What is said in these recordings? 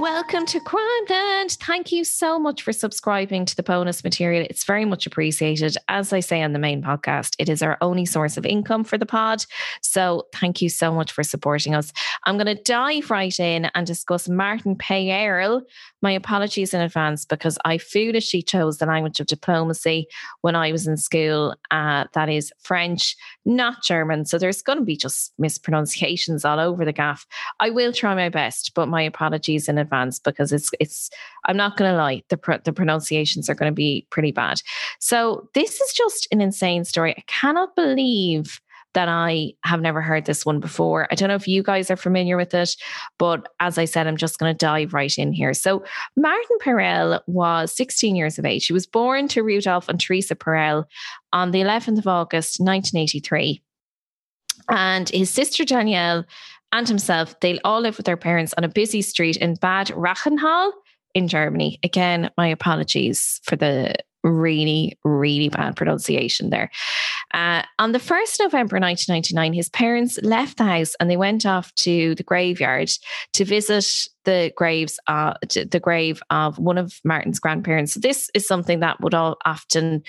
Welcome to Crimeland. Thank you so much for subscribing to the bonus material. It's very much appreciated. As I say on the main podcast, it is our only source of income for the pod. So thank you so much for supporting us. I'm going to dive right in and discuss Martin Peyerl. My apologies in advance because I foolishly chose the language of diplomacy when I was in school. Uh, that is French, not German. So there's going to be just mispronunciations all over the gaff. I will try my best, but my apologies in advance because it's it's I'm not going to lie the the pronunciations are going to be pretty bad. So this is just an insane story. I cannot believe that I have never heard this one before. I don't know if you guys are familiar with it, but as I said, I'm just going to dive right in here. So, Martin Peyerl was 16 years of age. He was born to Rudolf and Teresa Peyerl on the 11th of August, 1983. And his sister Danielle and himself, they all live with their parents on a busy street in Bad Reichenhall in Germany. Again, my apologies for the really, really bad pronunciation there. Uh, on the 1st November 1999, his parents left the house and they went off to the graveyard to visit the graves, uh, the grave of one of Martin's grandparents. So this is something that would all often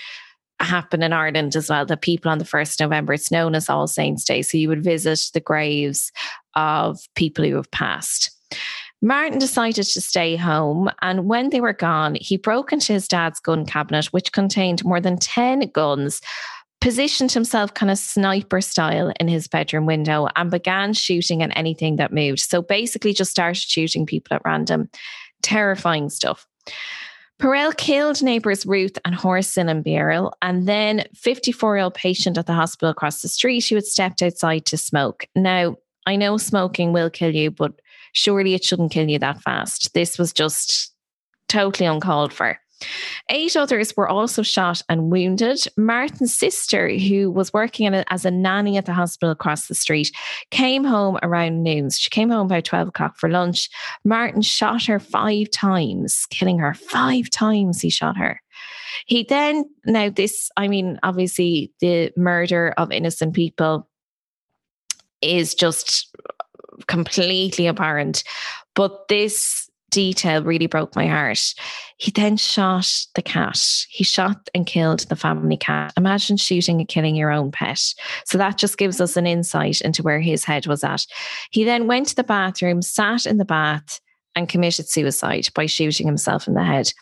happen in Ireland as well. The people on the 1st November, it's known as All Saints Day. So you would visit the graves of people who have passed. Martin decided to stay home, and when they were gone, he broke into his dad's gun cabinet, which contained more than 10 guns, positioned himself kind of sniper style in his bedroom window, and began shooting at anything that moved. So basically, just started shooting people at random. Terrifying stuff. Peyerl killed neighbours Ruth and Horst Beryl, and then 54 year old patient at the hospital across the street who had stepped outside to smoke. Now, I know smoking will kill you, but surely it shouldn't kill you that fast. This was just totally uncalled for. Eight others were also shot and wounded. Martin's sister, who was working as a nanny at the hospital across the street, came home around noon. She came home about 12 o'clock for lunch. Martin shot her five times, killing her. Five times he shot her. He then, now, this, I mean, obviously, the murder of innocent people is just completely apparent. But this detail really broke my heart. He then shot the cat. He shot and killed the family cat. Imagine shooting and killing your own pet. So that just gives us an insight into where his head was at. He then went to the bathroom, sat in the bath, and committed suicide by shooting himself in the head.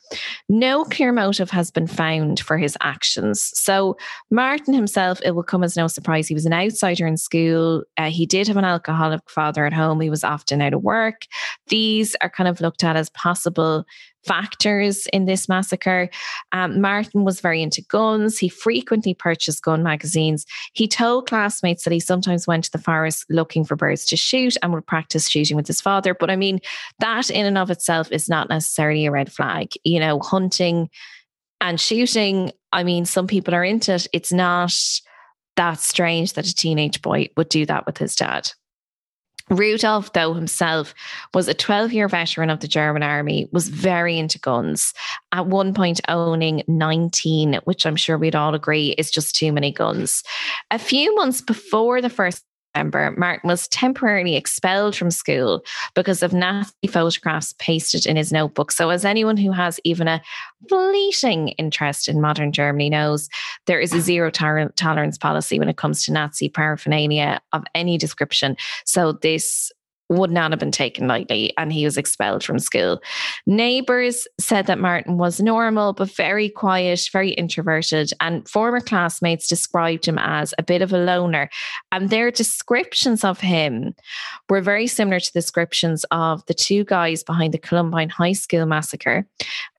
No clear motive has been found for his actions. So, Martin himself, it will come as no surprise, he was an outsider in school. Uh, he did have an alcoholic father at home. He was often out of work. These are kind of looked at as possible factors in this massacre. Um, Martin was very into guns. He frequently purchased gun magazines. He told classmates that he sometimes went to the forest looking for birds to shoot and would practice shooting with his father. But I mean, that in and of itself is not necessarily a red flag. You know, hunting and shooting, I mean, some people are into it. It's not that strange that a teenage boy would do that with his dad. Rudolf, though himself was a 12 year veteran of the German army, was very into guns, at one point owning 19, which I'm sure we'd all agree is just too many guns. A few months before the First November, Martin was temporarily expelled from school because of Nazi photographs pasted in his notebook. So, as anyone who has even a fleeting interest in modern Germany knows, there is a zero tolerance policy when it comes to Nazi paraphernalia of any description. So, this would not have been taken lightly and he was expelled from school. Neighbours said that Martin was normal, but very quiet, very introverted, and former classmates described him as a bit of a loner. And their descriptions of him were very similar to descriptions of the two guys behind the Columbine High School massacre,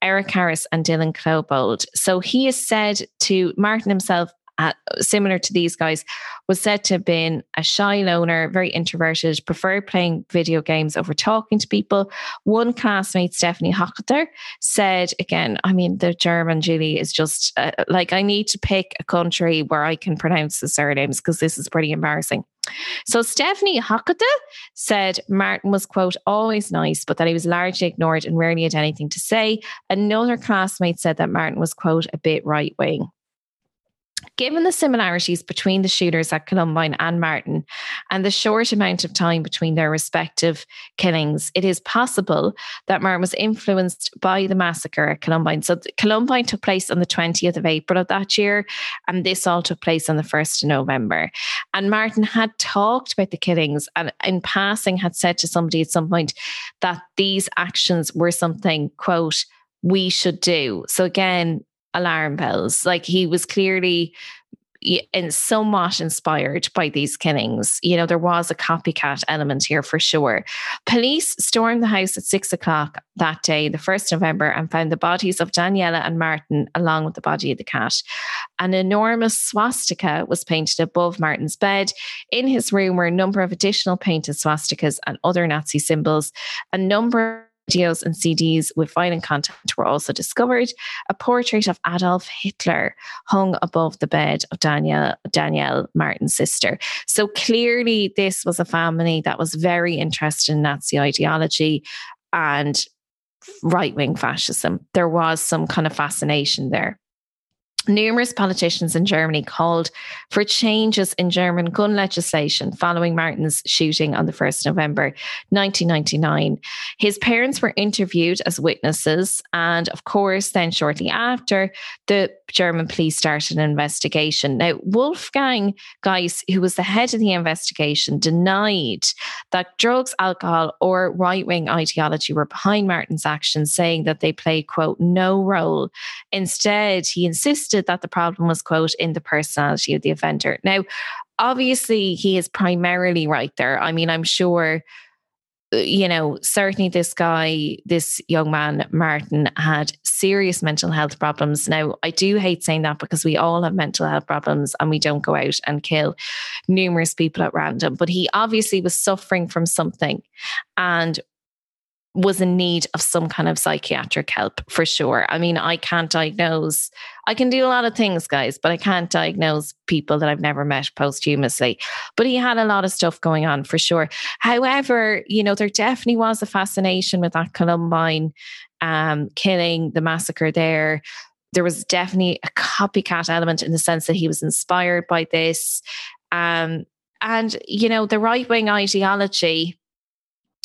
Eric Harris and Dylan Klebold. So he is said to Martin himself uh, similar to these guys, was said to have been a shy loner, very introverted, preferred playing video games over talking to people. One classmate, Stephanie Hockter, said, again, I mean, the German Julie is just uh, like, I need to pick a country where I can pronounce the surnames because this is pretty embarrassing. So Stephanie Hockete said Martin was, quote, always nice, but that he was largely ignored and rarely had anything to say. Another classmate said that Martin was, quote, a bit right wing. Given the similarities between the shooters at Columbine and Martin and the short amount of time between their respective killings, it is possible that Martin was influenced by the massacre at Columbine. So, Columbine took place on the 20th of April of that year, and this all took place on the 1st of November. And Martin had talked about the killings and, in passing, had said to somebody at some point that these actions were something, quote, we should do. So, again, alarm bells. Like he was clearly and somewhat inspired by these killings. You know, there was a copycat element here for sure. Police stormed the house at six o'clock that day, the 1st November, and found the bodies of Daniela and Martin along with the body of the cat. An enormous swastika was painted above Martin's bed. In his room were a number of additional painted swastikas and other Nazi symbols. A number videos and CDs with violent content were also discovered. A portrait of Adolf Hitler hung above the bed of Danielle, Danielle Martin's sister. So clearly, this was a family that was very interested in Nazi ideology and right wing fascism. There was some kind of fascination there. Numerous politicians in Germany called for changes in German gun legislation following Martin's shooting on the 1st November 1999. His parents were interviewed as witnesses, and of course, then shortly after, the German police started an investigation. Now, Wolfgang Geis, who was the head of the investigation, denied that drugs, alcohol, or right wing ideology were behind Martin's actions, saying that they played, quote, no role. Instead, he insisted that the problem was, quote, in the personality of the offender. Now, obviously, he is primarily right there. I mean, I'm sure uh, you know, certainly this guy, this young man, Martin, had serious mental health problems. Now, I do hate saying that because we all have mental health problems and we don't go out and kill numerous people at random, but he obviously was suffering from something. And was in need of some kind of psychiatric help for sure. I mean, I can't diagnose, I can do a lot of things, guys, but I can't diagnose people that I've never met posthumously. But he had a lot of stuff going on for sure. However, you know, there definitely was a fascination with that Columbine um, killing, the massacre there. There was definitely a copycat element in the sense that he was inspired by this. Um, and, you know, the right wing ideology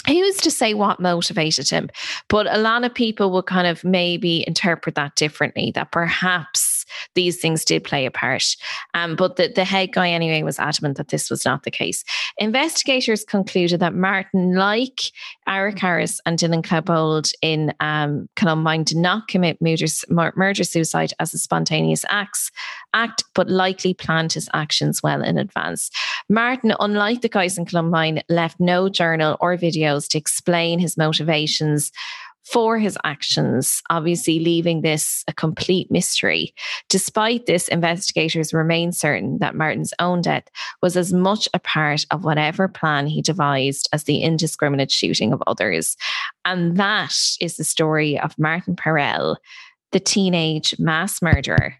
who's to say what motivated him? But a lot of people will kind of maybe interpret that differently, that perhaps these things did play a part. Um, but the, the head guy, anyway, was adamant that this was not the case. Investigators concluded that Martin, like Eric Harris and Dylan Klebold in um, Columbine, did not commit murder, suicide as a spontaneous acts, act, but likely planned his actions well in advance. Martin, unlike the guys in Columbine, left no journal or videos to explain his motivations for his actions, obviously leaving this a complete mystery. Despite this, investigators remain certain that Martin's own death was as much a part of whatever plan he devised as the indiscriminate shooting of others. And that is the story of Martin Parel, the teenage mass murderer.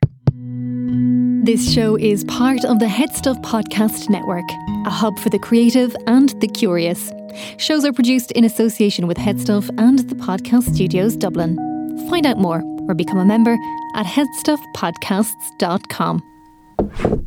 This show is part of the HeadStuff Podcast Network, a hub for the creative and the curious. Shows are produced in association with HeadStuff and the Podcast Studios Dublin. Find out more or become a member at headstuffpodcasts.com.